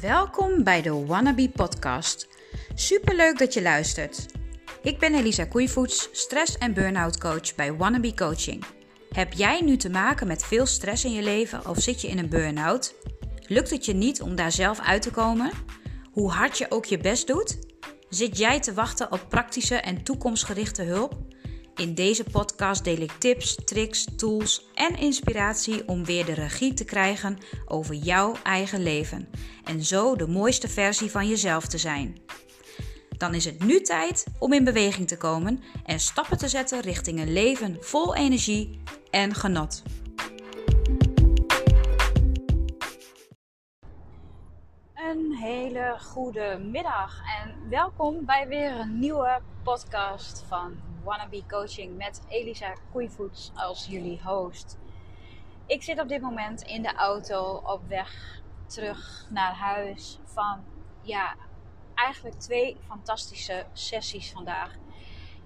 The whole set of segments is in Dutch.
Welkom bij de Wannabe Podcast. Superleuk dat je luistert. Ik ben Elisa Koeivoets, stress- en burn-out coach bij Wannabe Coaching. Heb jij nu te maken met veel stress in je leven of zit je in een burn-out? Lukt het je niet om daar zelf uit te komen? Hoe hard je ook je best doet? Zit jij te wachten op praktische en toekomstgerichte hulp? In deze podcast deel ik tips, tricks, tools en inspiratie om weer de regie te krijgen over jouw eigen leven en zo de mooiste versie van jezelf te zijn. Dan is het nu tijd om in beweging te komen en stappen te zetten richting een leven vol energie en genot. Een hele goede middag en welkom bij weer een nieuwe podcast van Wannabe Coaching met Elisa Koeivoets als jullie host. Ik zit op dit moment in de auto op weg terug naar huis van ja, eigenlijk twee fantastische sessies vandaag.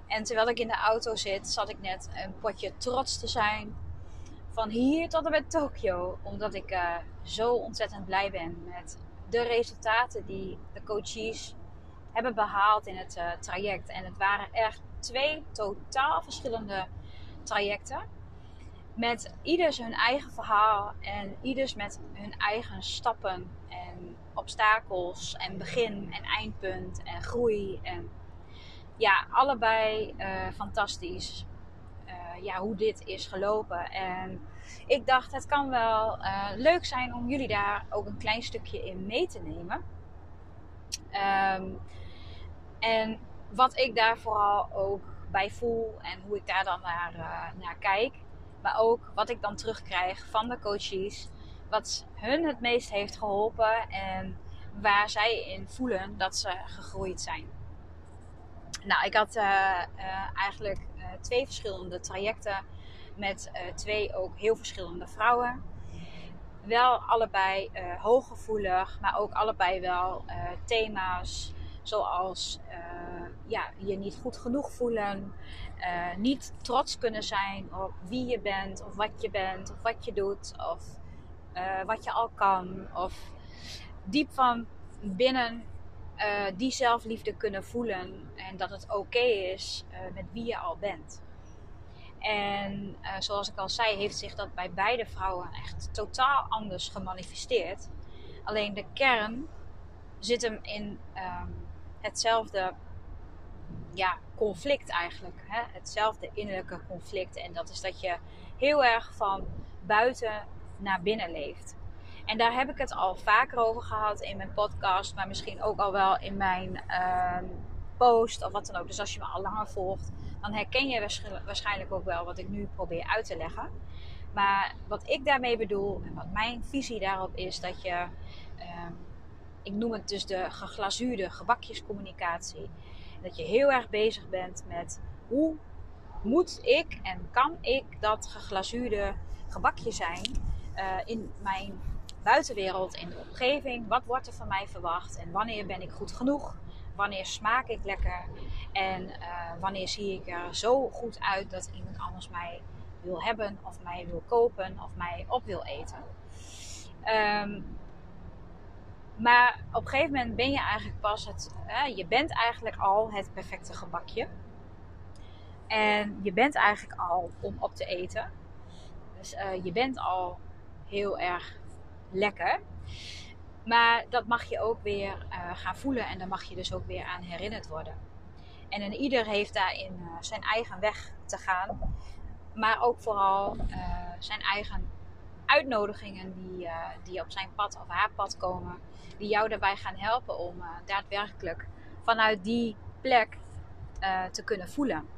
En terwijl ik in de auto zit, zat ik net een potje trots te zijn van hier tot en met Tokio. Omdat ik uh, zo ontzettend blij ben met de resultaten die de coaches hebben behaald in het uh, traject. En het waren echt twee totaal verschillende trajecten. Met ieders hun eigen verhaal en ieders met hun eigen stappen en obstakels en begin en eindpunt en groei. En ja, allebei uh, fantastisch. Uh, ja, hoe dit is gelopen. En ik dacht, het kan wel leuk zijn om jullie daar ook een klein stukje in mee te nemen. Um, en wat ik daar vooral ook bij voel en hoe ik daar dan naar, uh, naar kijk. Maar ook wat ik dan terugkrijg van de coaches. Wat hun het meest heeft geholpen en waar zij in voelen dat ze gegroeid zijn. Nou, ik had uh, uh, eigenlijk twee verschillende trajecten met twee ook heel verschillende vrouwen. Wel allebei hooggevoelig, maar ook allebei wel thema's Zoals uh, ja, je niet goed genoeg voelen, uh, niet trots kunnen zijn op wie je bent, of wat je bent, of wat je doet, of uh, wat je al kan. Of diep van binnen die zelfliefde kunnen voelen en dat het oké is met wie je al bent. En zoals ik al zei, heeft zich dat bij beide vrouwen echt totaal anders gemanifesteerd. Alleen de kern zit hem in um, hetzelfde ja, conflict eigenlijk. Hè? Hetzelfde innerlijke conflict. En dat is dat je heel erg van buiten naar binnen leeft. En daar heb ik het al vaker over gehad in mijn podcast, maar misschien ook al wel in mijn uh, post of wat dan ook. Dus als je me al langer volgt, dan herken je waarschijnlijk ook wel wat ik nu probeer uit te leggen. Maar wat ik daarmee bedoel en wat mijn visie daarop is, dat je uh, ik noem het dus de geglazuurde gebakjescommunicatie. Dat je heel erg bezig bent met hoe moet ik en kan ik dat geglazuurde gebakje zijn uh, in mijn buitenwereld, in de omgeving. Wat wordt er van mij verwacht en wanneer ben ik goed genoeg? Wanneer smaak ik lekker? En uh, wanneer zie ik er zo goed uit dat iemand anders mij wil hebben of mij wil kopen of mij op wil eten? Um, maar op een gegeven moment ben je eigenlijk pas het. Je bent eigenlijk al het perfecte gebakje. En je bent eigenlijk al om op te eten. Dus uh, je bent al heel erg lekker. Maar dat mag je ook weer uh, gaan voelen en daar mag je dus ook weer aan herinnerd worden. En een ieder heeft daarin uh, zijn eigen weg te gaan. Maar ook vooral zijn eigen uitnodigingen die, uh, die op zijn pad of haar pad komen, die jou daarbij gaan helpen om uh, daadwerkelijk vanuit die plek uh, te kunnen voelen.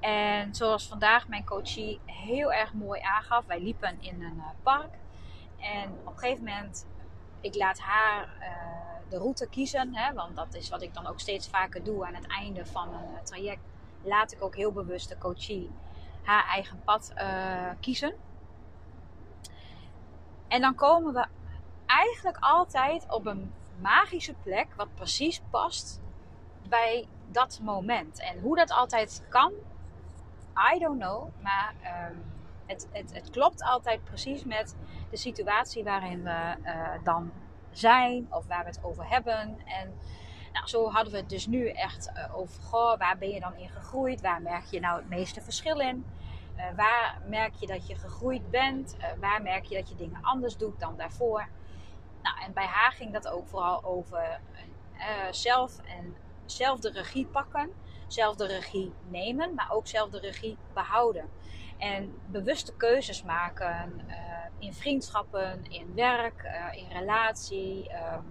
En zoals vandaag mijn coachie heel erg mooi aangaf, wij liepen in een park en op een gegeven moment, ik laat haar de route kiezen, hè, want dat is wat ik dan ook steeds vaker doe aan het einde van een traject, laat ik ook heel bewust de coachie haar eigen pad kiezen. En dan komen we eigenlijk altijd op een magische plek, wat precies past bij dat moment. En hoe dat altijd kan, I don't know. Maar um, het, het, het, klopt altijd precies met de situatie waarin we uh, dan zijn of waar we het over hebben. En nou, zo hadden we het dus nu echt uh, over, goh, waar ben je dan in gegroeid? Waar merk je nou het meeste verschil in? Uh, waar merk je dat je gegroeid bent? Uh, waar merk je dat je dingen anders doet dan daarvoor? Nou, en bij haar ging dat ook vooral over zelf en zelf de regie pakken, zelf de regie nemen, maar ook zelf de regie behouden. En bewuste keuzes maken in vriendschappen, in werk, in relatie, ehm,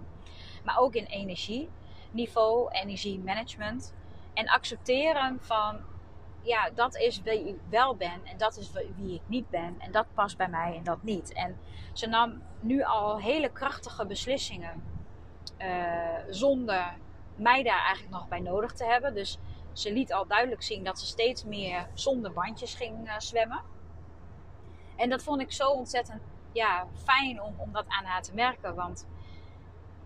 maar ook in energie niveau, energiemanagement. En accepteren van, ja, dat is wie ik wel ben en dat is wie ik niet ben. En dat past bij mij en dat niet. En ze nam nu al hele krachtige beslissingen uh, zonder mij daar eigenlijk nog bij nodig te hebben. Dus ze liet al duidelijk zien dat ze steeds meer zonder bandjes ging uh, zwemmen. En dat vond ik zo ontzettend ja, fijn om, om dat aan haar te merken. Want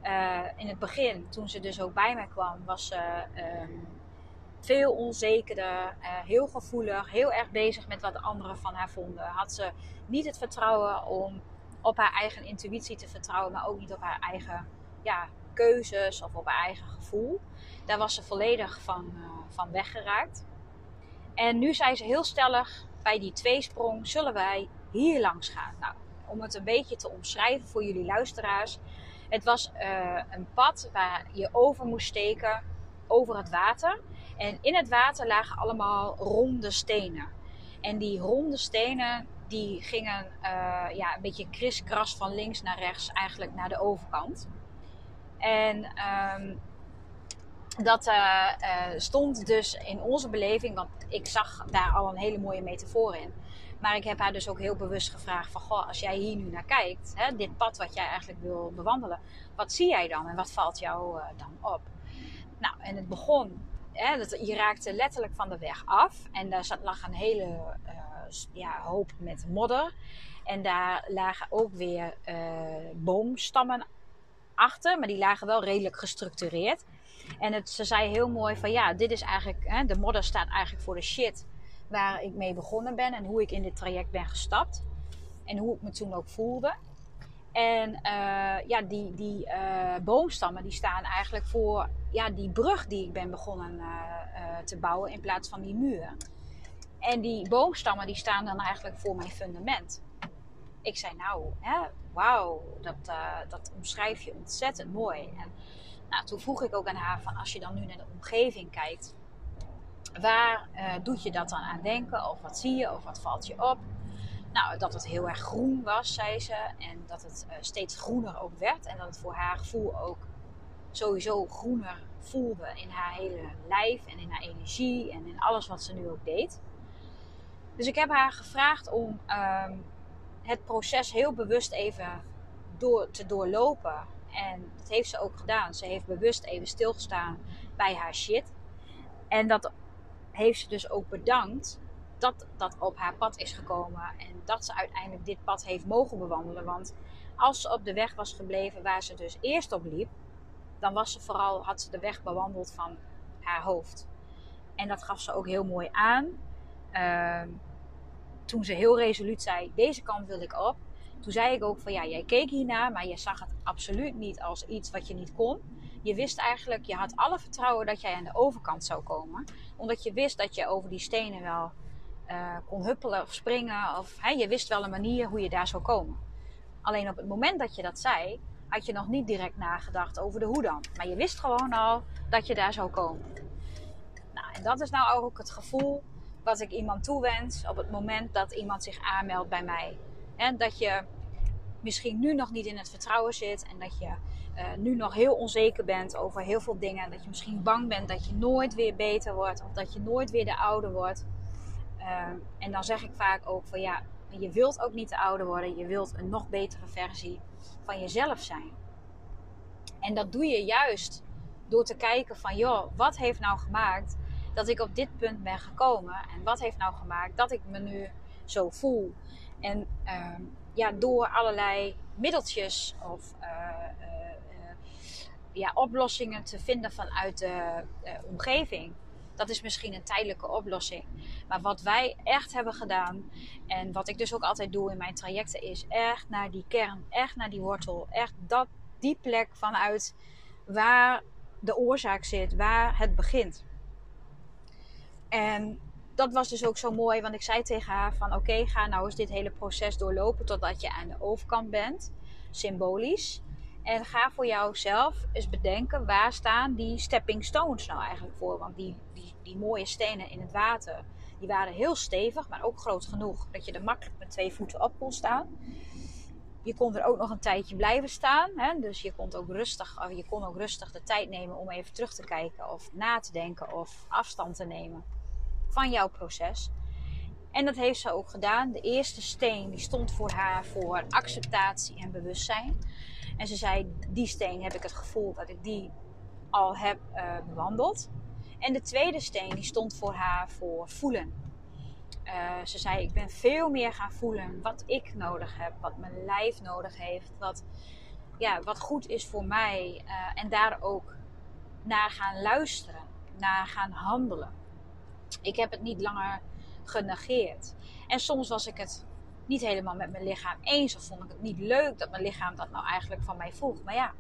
uh, in het begin, toen ze dus ook bij mij kwam, was ze um, veel onzekerder, uh, heel gevoelig, heel erg bezig met wat de anderen van haar vonden. Had ze niet het vertrouwen om op haar eigen intuïtie te vertrouwen, maar ook niet op haar eigen ja, keuzes of op haar eigen gevoel. Daar was ze volledig van, uh, van weggeraakt. En nu zei ze heel stellig bij die tweesprong: zullen wij hier langs gaan? Nou, om het een beetje te omschrijven voor jullie luisteraars. Het was uh, een pad waar je over moest steken over het water. En in het water lagen allemaal ronde stenen. En die ronde stenen die gingen uh, ja, een beetje kriskras van links naar rechts eigenlijk naar de overkant. En um, dat uh, stond dus in onze beleving, want ik zag daar al een hele mooie metafoor in. Maar ik heb haar dus ook heel bewust gevraagd van, goh, als jij hier nu naar kijkt, hè, dit pad wat jij eigenlijk wil bewandelen, wat zie jij dan en wat valt jou dan op? Nou, en het begon, je raakte letterlijk van de weg af en daar zat, lag een hele uh, ja, hoop met modder. En daar lagen ook weer uh, boomstammen achter, maar die lagen wel redelijk gestructureerd. En het, ze zei heel mooi van ja, dit is eigenlijk, de modder staat eigenlijk voor de shit waar ik mee begonnen ben en hoe ik in dit traject ben gestapt. En hoe ik me toen ook voelde. En uh, ja, die, die uh, boomstammen die staan eigenlijk voor ja, die brug die ik ben begonnen uh, te bouwen in plaats van die muur. En die boomstammen die staan dan eigenlijk voor mijn fundament. Ik zei nou, wauw, dat, dat omschrijf je ontzettend mooi. En nou, toen vroeg ik ook aan haar van als je dan nu naar de omgeving kijkt Waar doet je dat dan aan denken? Of wat zie je? Of wat valt je op? Nou, dat het heel erg groen was, zei ze. En dat het uh, steeds groener ook werd. En dat het voor haar gevoel ook sowieso groener voelde in haar hele lijf en in haar energie en in alles wat ze nu ook deed. Dus ik heb haar gevraagd om um, het proces heel bewust even door, te doorlopen. En dat heeft ze ook gedaan. Ze heeft bewust even stilgestaan bij haar shit. En dat heeft ze dus ook bedankt dat dat op haar pad is gekomen. En dat ze uiteindelijk dit pad heeft mogen bewandelen. Want als ze op de weg was gebleven waar ze dus eerst op liep, dan was ze vooral, had ze de weg bewandeld van haar hoofd. En dat gaf ze ook heel mooi aan. Uh, toen ze heel resoluut zei: Deze kant wil ik op. Toen zei ik ook van ja, jij keek hiernaar, maar je zag het absoluut niet als iets wat je niet kon. Je wist eigenlijk, je had alle vertrouwen dat jij aan de overkant zou komen. Omdat je wist dat je over die stenen wel uh, kon huppelen of springen. Of je wist wel een manier hoe je daar zou komen. Alleen op het moment dat je dat zei, had je nog niet direct nagedacht over de hoe dan. Maar je wist gewoon al dat je daar zou komen. Nou, en dat is nou ook het gevoel wat ik iemand toewens op het moment dat iemand zich aanmeldt bij mij. En dat je misschien nu nog niet in het vertrouwen zit en dat je uh, nu nog heel onzeker bent over heel veel dingen. Dat je misschien bang bent dat je nooit weer beter wordt of dat je nooit weer de oude wordt. Uh, en dan zeg ik vaak ook van ja, je wilt ook niet de oude worden. Je wilt een nog betere versie van jezelf zijn. En dat doe je juist door te kijken van joh, wat heeft nou gemaakt dat ik op dit punt ben gekomen? En wat heeft nou gemaakt dat ik me nu zo voel? En uh, ja, door allerlei middeltjes of uh, ja, oplossingen te vinden vanuit de, omgeving. Dat is misschien een tijdelijke oplossing. Maar wat wij echt hebben gedaan, en wat ik dus ook altijd doe in mijn trajecten, is echt naar die kern, echt naar die wortel, echt dat die plek vanuit waar de oorzaak zit, waar het begint. En dat was dus ook zo mooi, want ik zei tegen haar van oké, ga nou eens dit hele proces doorlopen totdat je aan de overkant bent, symbolisch. En ga voor jouzelf eens bedenken waar staan die stepping stones nou eigenlijk voor. Want die, die, die mooie stenen in het water, die waren heel stevig, maar ook groot genoeg dat je er makkelijk met twee voeten op kon staan. Je kon er ook nog een tijdje blijven staan. Hè? Dus je kon, ook rustig, je kon ook rustig de tijd nemen om even terug te kijken of na te denken of afstand te nemen van jouw proces. En dat heeft ze ook gedaan. De eerste steen die stond voor haar voor acceptatie en bewustzijn. En ze zei, die steen heb ik het gevoel dat ik die al heb uh, bewandeld. En de tweede steen die stond voor haar voor voelen. Uh, ze zei, ik ben veel meer gaan voelen wat ik nodig heb, wat mijn lijf nodig heeft, wat, ja, wat goed is voor mij. Uh, en daar ook naar gaan luisteren, naar gaan handelen. Ik heb het niet langer genegeerd. En soms was ik het niet helemaal met mijn lichaam eens. Of vond ik het niet leuk dat mijn lichaam dat nou eigenlijk van mij vroeg. Maar ja,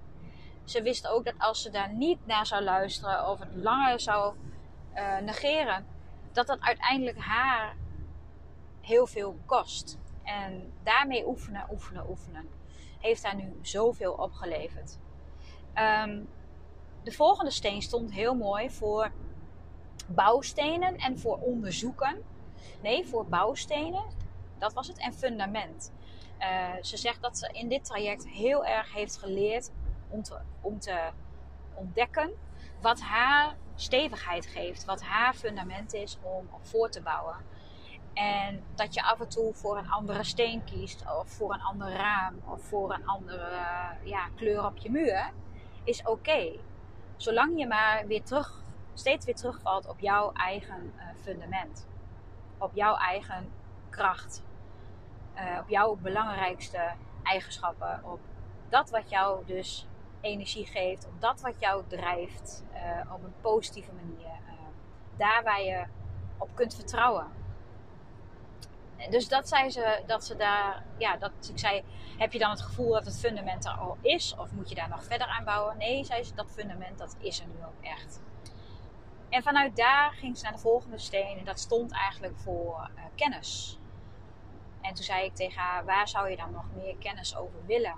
ze wist ook dat als ze daar niet naar zou luisteren of het langer zou uh, negeren, dat dat uiteindelijk haar heel veel kost. En daarmee oefenen, oefenen, oefenen. Heeft haar nu zoveel opgeleverd. Um, de volgende steen stond heel mooi voor bouwstenen en voor onderzoeken. Nee, voor bouwstenen. Dat was het. En fundament. Uh, ze zegt dat ze in dit traject heel erg heeft geleerd om te, ontdekken wat haar stevigheid geeft, wat haar fundament is om op voor te bouwen. En dat je af en toe voor een andere steen kiest, of voor een ander raam, of voor een andere ja, kleur op je muur, is oké. Zolang je maar weer terug, steeds weer terugvalt op jouw eigen uh, fundament, op jouw eigen kracht, uh, op jouw belangrijkste eigenschappen, op dat wat jou dus energie geeft, op dat wat jou drijft uh, op een positieve manier. Uh, daar waar je op kunt vertrouwen. Dus dat zei ze, dat ze daar, ja, dat ik zei, heb je dan het gevoel dat het fundament er al is? Of moet je daar nog verder aan bouwen? Nee, zei ze, dat fundament, dat is er nu ook echt. En vanuit daar ging ze naar de volgende steen en dat stond eigenlijk voor kennis. En toen zei ik tegen haar, waar zou je dan nog meer kennis over willen?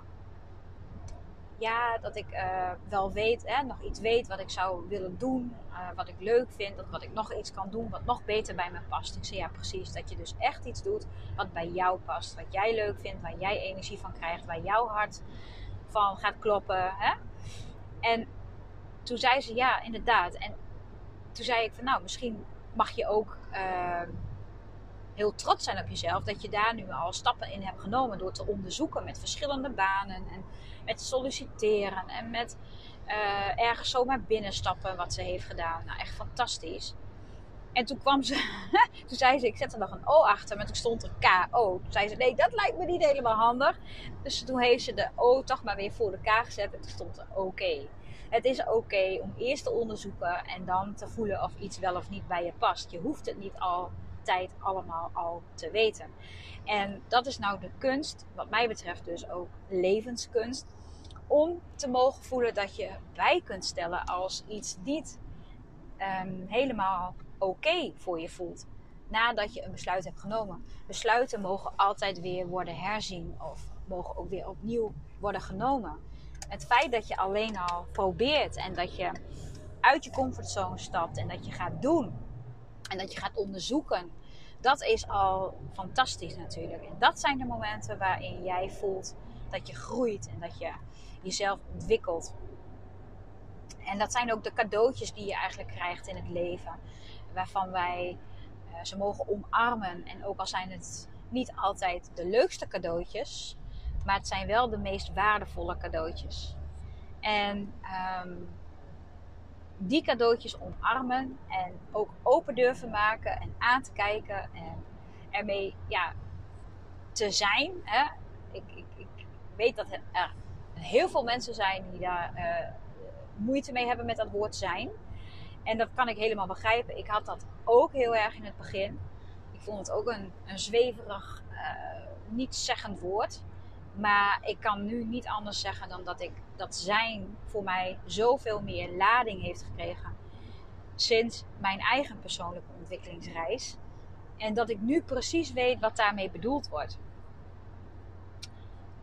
ja, dat ik uh, wel weet, hè, nog iets weet wat ik zou willen doen, uh, wat ik leuk vind, dat wat ik nog iets kan doen wat nog beter bij me past. Ik zei ja, precies. Dat je dus echt iets doet wat bij jou past, wat jij leuk vindt, waar jij energie van krijgt, waar jouw hart van gaat kloppen. Hè? En toen zei ze ja, inderdaad. En toen zei ik van nou, misschien mag je ook. Uh, heel trots zijn op jezelf dat je daar nu al stappen in hebt genomen door te onderzoeken met verschillende banen en met solliciteren en met uh, ergens zomaar binnenstappen wat ze heeft gedaan. Nou, echt fantastisch. En toen kwam ze, toen zei ze, ik zet er nog een O achter, maar toen stond er KO. Toen zei ze, nee, dat lijkt me niet helemaal handig. Dus toen heeft ze de O toch maar weer voor de K gezet en toen stond er oké. Het is oké om eerst te onderzoeken en dan te voelen of iets wel of niet bij je past. Je hoeft het niet altijd allemaal al te weten. En dat is nou de kunst, wat mij betreft dus ook levenskunst, om te mogen voelen dat je bij kunt stellen als iets niet um, helemaal oké voor je voelt. Nadat je een besluit hebt genomen. Besluiten mogen altijd weer worden herzien of mogen ook weer opnieuw worden genomen. Het feit dat je alleen al probeert en dat je uit je comfortzone stapt en dat je gaat doen en dat je gaat onderzoeken dat is al fantastisch natuurlijk. En dat zijn de momenten waarin jij voelt dat je groeit en dat je jezelf ontwikkelt. En dat zijn ook de cadeautjes die je eigenlijk krijgt in het leven. Waarvan wij uh, ze mogen omarmen. En ook al zijn het niet altijd de leukste cadeautjes, maar het zijn wel de meest waardevolle cadeautjes. En um, die cadeautjes omarmen en ook open durven maken en aan te kijken en ermee ja, te zijn. Hè? Ik, ik, ik weet dat er heel veel mensen zijn die daar uh, moeite mee hebben met dat woord zijn. En dat kan ik helemaal begrijpen. Ik had dat ook heel erg in het begin. Ik vond het ook een, een zweverig, uh, niet zeggend woord. Maar ik kan nu niet anders zeggen dan dat ik dat zijn voor mij zoveel meer lading heeft gekregen sinds mijn eigen persoonlijke ontwikkelingsreis. En dat ik nu precies weet wat daarmee bedoeld wordt.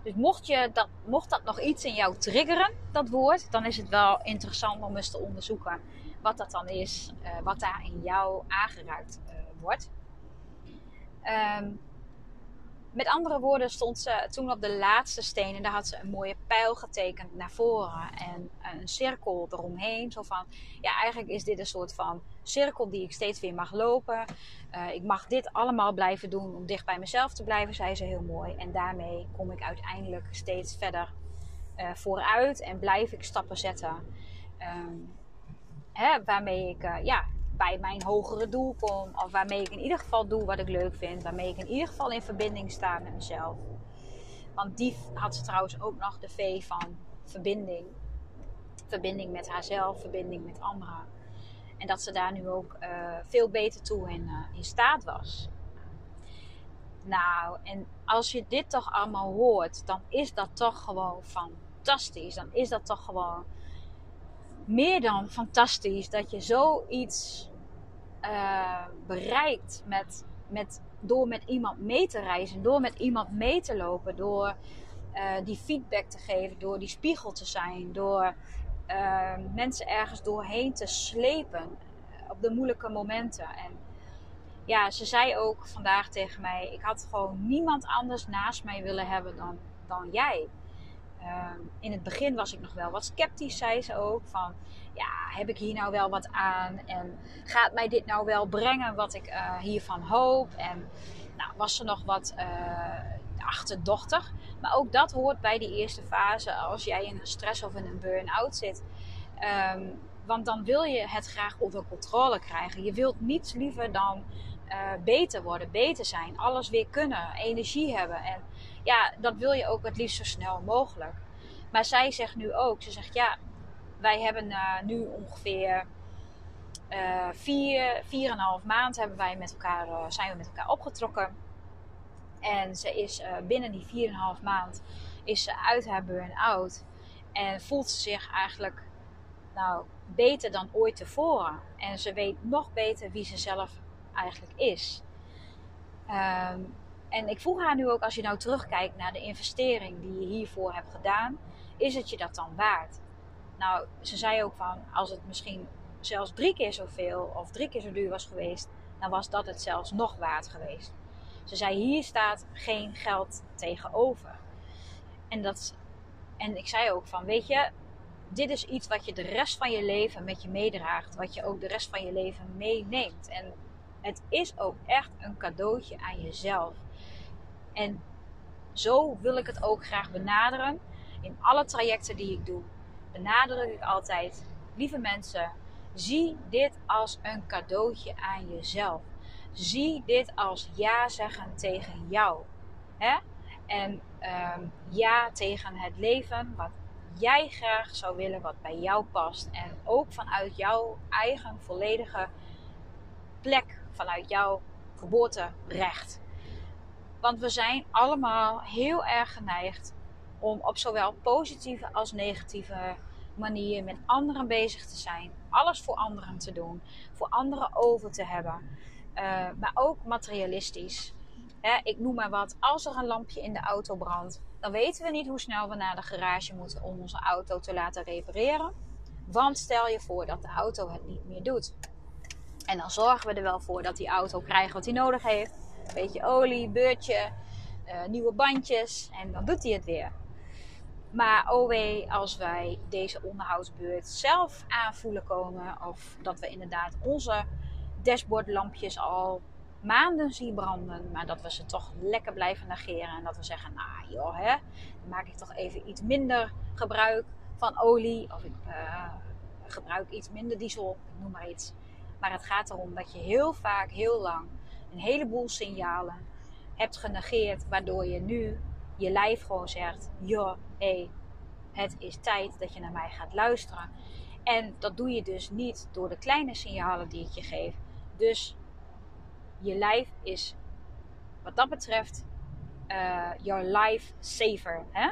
Dus mocht, je dat, mocht dat nog iets in jou triggeren, dat woord, dan is het wel interessant om eens te onderzoeken wat dat dan is, uh, wat daar in jou aangeraakt uh, wordt. Um, met andere woorden stond ze toen op de laatste steen en daar had ze een mooie pijl getekend naar voren en een cirkel eromheen. Zo van, ja eigenlijk is dit een soort van cirkel die ik steeds weer mag lopen. Uh, ik mag dit allemaal blijven doen om dicht bij mezelf te blijven, zei ze heel mooi. En daarmee kom ik uiteindelijk steeds verder uh, vooruit en blijf ik stappen zetten. Um, hè, waarmee ik uh, ja, bij mijn hogere doel kom. Of waarmee ik in ieder geval doe wat ik leuk vind. Waarmee ik in ieder geval in verbinding sta met mezelf. Want die had ze trouwens ook nog de V van verbinding. Verbinding met haarzelf, verbinding met anderen. En dat ze daar nu ook uh, veel beter toe uh, in staat was. Nou, en als je dit toch allemaal hoort, dan is dat toch gewoon fantastisch. Dan is dat toch gewoon meer dan fantastisch dat je zoiets uh, bereikt met, met, door met iemand mee te reizen, door met iemand mee te lopen, door uh, die feedback te geven, door die spiegel te zijn, door uh, mensen ergens doorheen te slepen op de moeilijke momenten. En ja, ze zei ook vandaag tegen mij: Ik had gewoon niemand anders naast mij willen hebben dan, dan jij. In het begin was ik nog wel wat sceptisch, zei ze ook. Van ja, heb ik hier nou wel wat aan? En gaat mij dit nou wel brengen wat ik uh, hiervan hoop? En nou, was ze nog wat uh, achterdochtig. Maar ook dat hoort bij die eerste fase als jij in een stress of in een burn-out zit. Um, want dan wil je het graag onder controle krijgen. Je wilt niets liever dan uh, beter worden, beter zijn, alles weer kunnen, energie hebben. En ja, dat wil je ook het liefst zo snel mogelijk. Maar zij zegt nu ook, ze zegt ja, wij hebben uh, nu ongeveer uh, vier, vier en een half maand hebben wij met elkaar, uh, zijn we met elkaar opgetrokken. En ze is binnen die vier en een half maand is ze uit haar burn-out. En voelt ze zich eigenlijk nou, beter dan ooit tevoren. En ze weet nog beter wie ze zelf eigenlijk is. Um, en ik vroeg haar nu ook, als je nou terugkijkt naar de investering die je hiervoor hebt gedaan, is het je dat dan waard? Nou, ze zei ook van, als het misschien zelfs drie keer zoveel of drie keer zo duur was geweest, dan was dat het zelfs nog waard geweest. Ze zei, hier staat geen geld tegenover. En, dat, en ik zei ook van, weet je, dit is iets wat je de rest van je leven met je meedraagt. Wat je ook de rest van je leven meeneemt. En het is ook echt een cadeautje aan jezelf. En zo wil ik het ook graag benaderen. In alle trajecten die ik doe, benadruk ik altijd: lieve mensen, zie dit als een cadeautje aan jezelf. Zie dit als ja zeggen tegen jou. Hè? En um, ja tegen het leven wat jij graag zou willen, wat bij jou past. En ook vanuit jouw eigen volledige plek, vanuit jouw geboorterecht. Want we zijn allemaal heel erg geneigd om op zowel positieve als negatieve manier met anderen bezig te zijn. Alles voor anderen te doen. Voor anderen over te hebben. Uh, maar ook materialistisch. Hè, ik noem maar wat. Als er een lampje in de auto brandt, dan weten we niet hoe snel we naar de garage moeten om onze auto te laten repareren. Want stel je voor dat de auto het niet meer doet. En dan zorgen we er wel voor dat die auto krijgt wat hij nodig heeft. Een beetje olie, beurtje, uh, nieuwe bandjes en dan doet hij het weer. Maar oh wee, als wij deze onderhoudsbeurt zelf aanvoelen komen, of dat we inderdaad onze dashboardlampjes al maanden zien branden, maar dat we ze toch lekker blijven negeren en dat we zeggen, nou joh, hè, dan maak ik toch even iets minder gebruik van olie, of ik uh, gebruik iets minder diesel, noem maar iets. Maar het gaat erom dat je heel vaak, heel lang, een heleboel signalen hebt genegeerd, waardoor je nu je lijf gewoon zegt: joh, hey, het is tijd dat je naar mij gaat luisteren. En dat doe je dus niet door de kleine signalen die ik je geef. Dus je lijf is wat dat betreft uh, your life saver. Hè?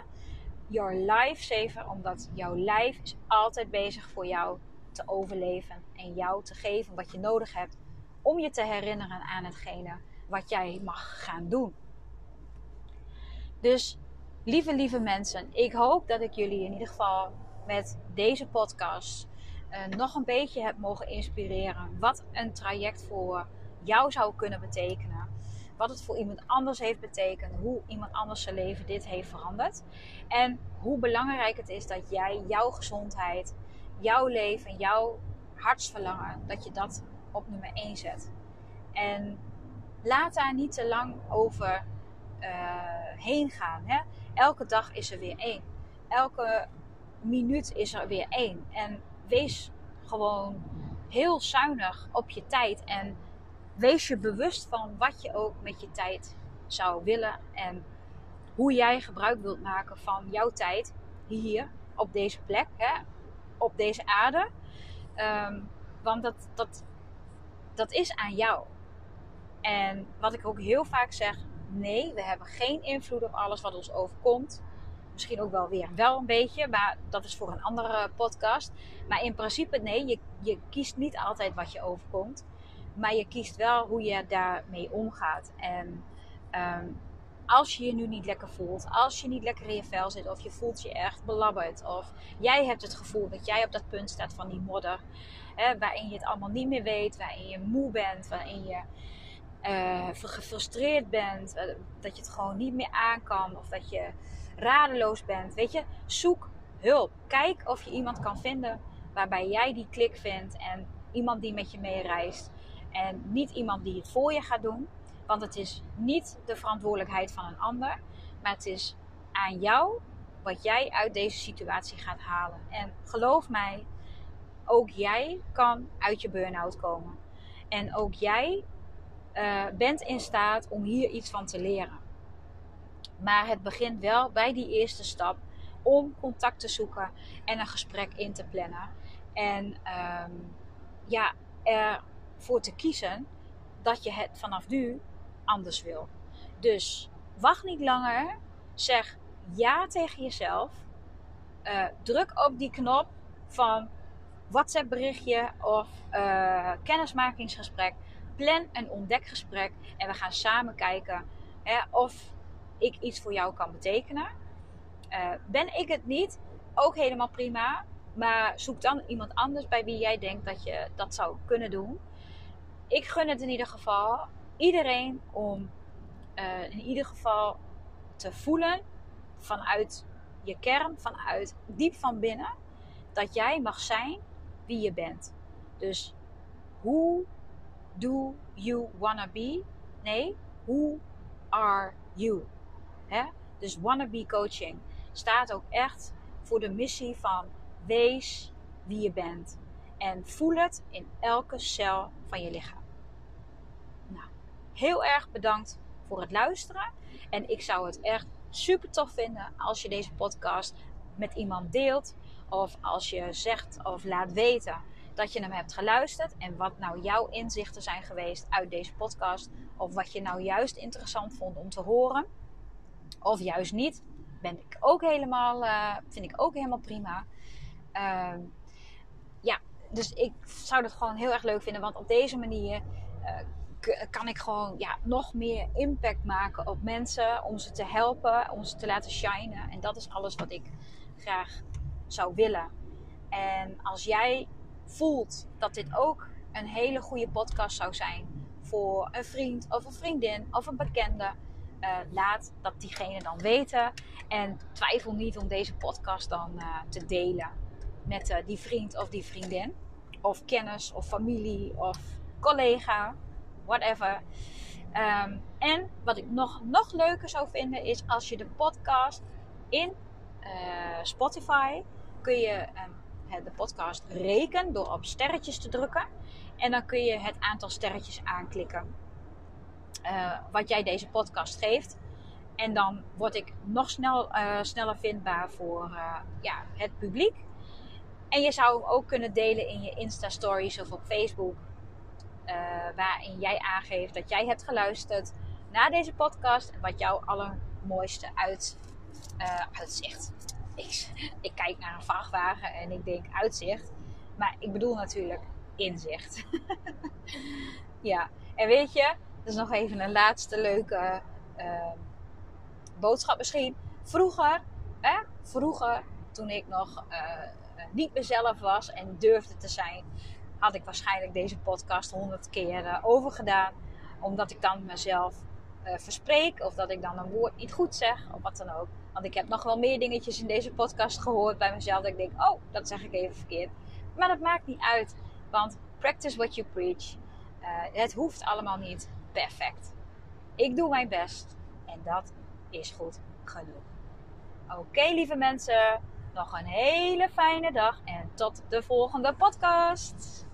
Your life saver, omdat jouw lijf is altijd bezig voor jou te overleven en jou te geven wat je nodig hebt om je te herinneren aan hetgene wat jij mag gaan doen. Dus lieve, lieve mensen, ik hoop dat ik jullie in ieder geval met deze podcast uh, nog een beetje heb mogen inspireren. Wat een traject voor jou zou kunnen betekenen. Wat het voor iemand anders heeft betekend. Hoe iemand anders zijn leven dit heeft veranderd. En hoe belangrijk het is dat jij jouw gezondheid, jouw leven, jouw hartsverlangen, dat je dat op nummer 1 zet. En laat daar niet te lang over uh, heen gaan. Hè? Elke dag is er weer één. Elke minuut is er weer één. En wees gewoon heel zuinig op je tijd. En wees je bewust van wat je ook met je tijd zou willen. En hoe jij gebruik wilt maken van jouw tijd hier op deze plek, hè, op deze aarde. Um, want dat, dat, dat is aan jou. En wat ik ook heel vaak zeg, nee, we hebben geen invloed op alles wat ons overkomt. Misschien ook wel weer wel een beetje, maar dat is voor een andere podcast. Maar in principe nee, je, je kiest niet altijd wat je overkomt. Maar je kiest wel hoe je daarmee omgaat. En um, als je je nu niet lekker voelt, als je niet lekker in je vel zit, of je voelt je echt belabberd, of jij hebt het gevoel dat jij op dat punt staat van die modder, hè, waarin je het allemaal niet meer weet, waarin je moe bent, waarin je uh, gefrustreerd bent, uh, dat je het gewoon niet meer aan kan, of dat je radeloos bent, weet je, zoek hulp. Kijk of je iemand kan vinden waarbij jij die klik vindt en iemand die met je meereist. En niet iemand die het voor je gaat doen. Want het is niet de verantwoordelijkheid van een ander. Maar het is aan jou wat jij uit deze situatie gaat halen. En geloof mij, ook jij kan uit je burn-out komen. En ook jij uh, bent in staat om hier iets van te leren. Maar het begint wel bij die eerste stap om contact te zoeken en een gesprek in te plannen. En um, ja, ervoor te kiezen dat je het vanaf nu anders wil. Dus wacht niet langer. Zeg ja tegen jezelf. Uh, druk op die knop van WhatsApp berichtje of uh, kennismakingsgesprek. Plan een ontdekgesprek en we gaan samen kijken hè, of ik iets voor jou kan betekenen. Uh, ben ik het niet? Ook helemaal prima. Maar zoek dan iemand anders bij wie jij denkt dat je dat zou kunnen doen. Ik gun het in ieder geval iedereen om uh, in ieder geval te voelen vanuit je kern, vanuit diep van binnen, dat jij mag zijn wie je bent. Dus hoe do you wanna be? Nee, who are you? Hè? Dus wannabe coaching staat ook echt voor de missie van wees wie je bent. En voel het in elke cel van je lichaam. Nou, heel erg bedankt voor het luisteren. En ik zou het echt super tof vinden als je deze podcast met iemand deelt. Of als je zegt of laat weten dat je hem hebt geluisterd. En wat nou jouw inzichten zijn geweest uit deze podcast. Of wat je nou juist interessant vond om te horen. Of juist niet. Ben ik ook helemaal, uh, vind ik ook helemaal prima. Uh, ja, dus ik zou het gewoon heel erg leuk vinden. Want op deze manier uh, kan ik gewoon ja, nog meer impact maken op mensen. Om ze te helpen, om ze te laten shinen. En dat is alles wat ik graag zou willen. En als jij voelt dat dit ook een hele goede podcast zou zijn voor een vriend of een vriendin of een bekende, uh, laat dat diegene dan weten. En twijfel niet om deze podcast dan uh, te delen met uh, die vriend of die vriendin. Of kennis of familie of collega, whatever. Um, en wat ik nog, nog leuker zou vinden is als je de podcast in Spotify kun je um, de podcast rekenen door op sterretjes te drukken. En dan kun je het aantal sterretjes aanklikken. Uh, wat jij deze podcast geeft. En dan word ik nog snel, uh, sneller vindbaar voor ja, het publiek. En je zou hem ook kunnen delen in je Insta-stories of op Facebook. waarin jij aangeeft dat jij hebt geluisterd naar deze podcast. En wat jouw aller, mooiste uit, uitzicht. Ik, ik kijk naar een vrachtwagen en ik denk uitzicht. Maar ik bedoel natuurlijk inzicht. ja, en weet je, dat is nog even een laatste leuke uh, boodschap misschien. Vroeger, hè, vroeger toen ik nog uh, niet mezelf was en durfde te zijn, had ik waarschijnlijk deze podcast honderd keer overgedaan. Omdat ik dan mezelf uh, verspreek of dat ik dan een woord niet goed zeg of wat dan ook. Want ik heb nog wel meer dingetjes in deze podcast gehoord bij mezelf dat ik denk, oh, dat zeg ik even verkeerd. Maar dat maakt niet uit, want practice what you preach. het hoeft allemaal niet perfect. Ik doe mijn best en dat is goed genoeg. Oké, lieve mensen, nog een hele fijne dag en tot de volgende podcast.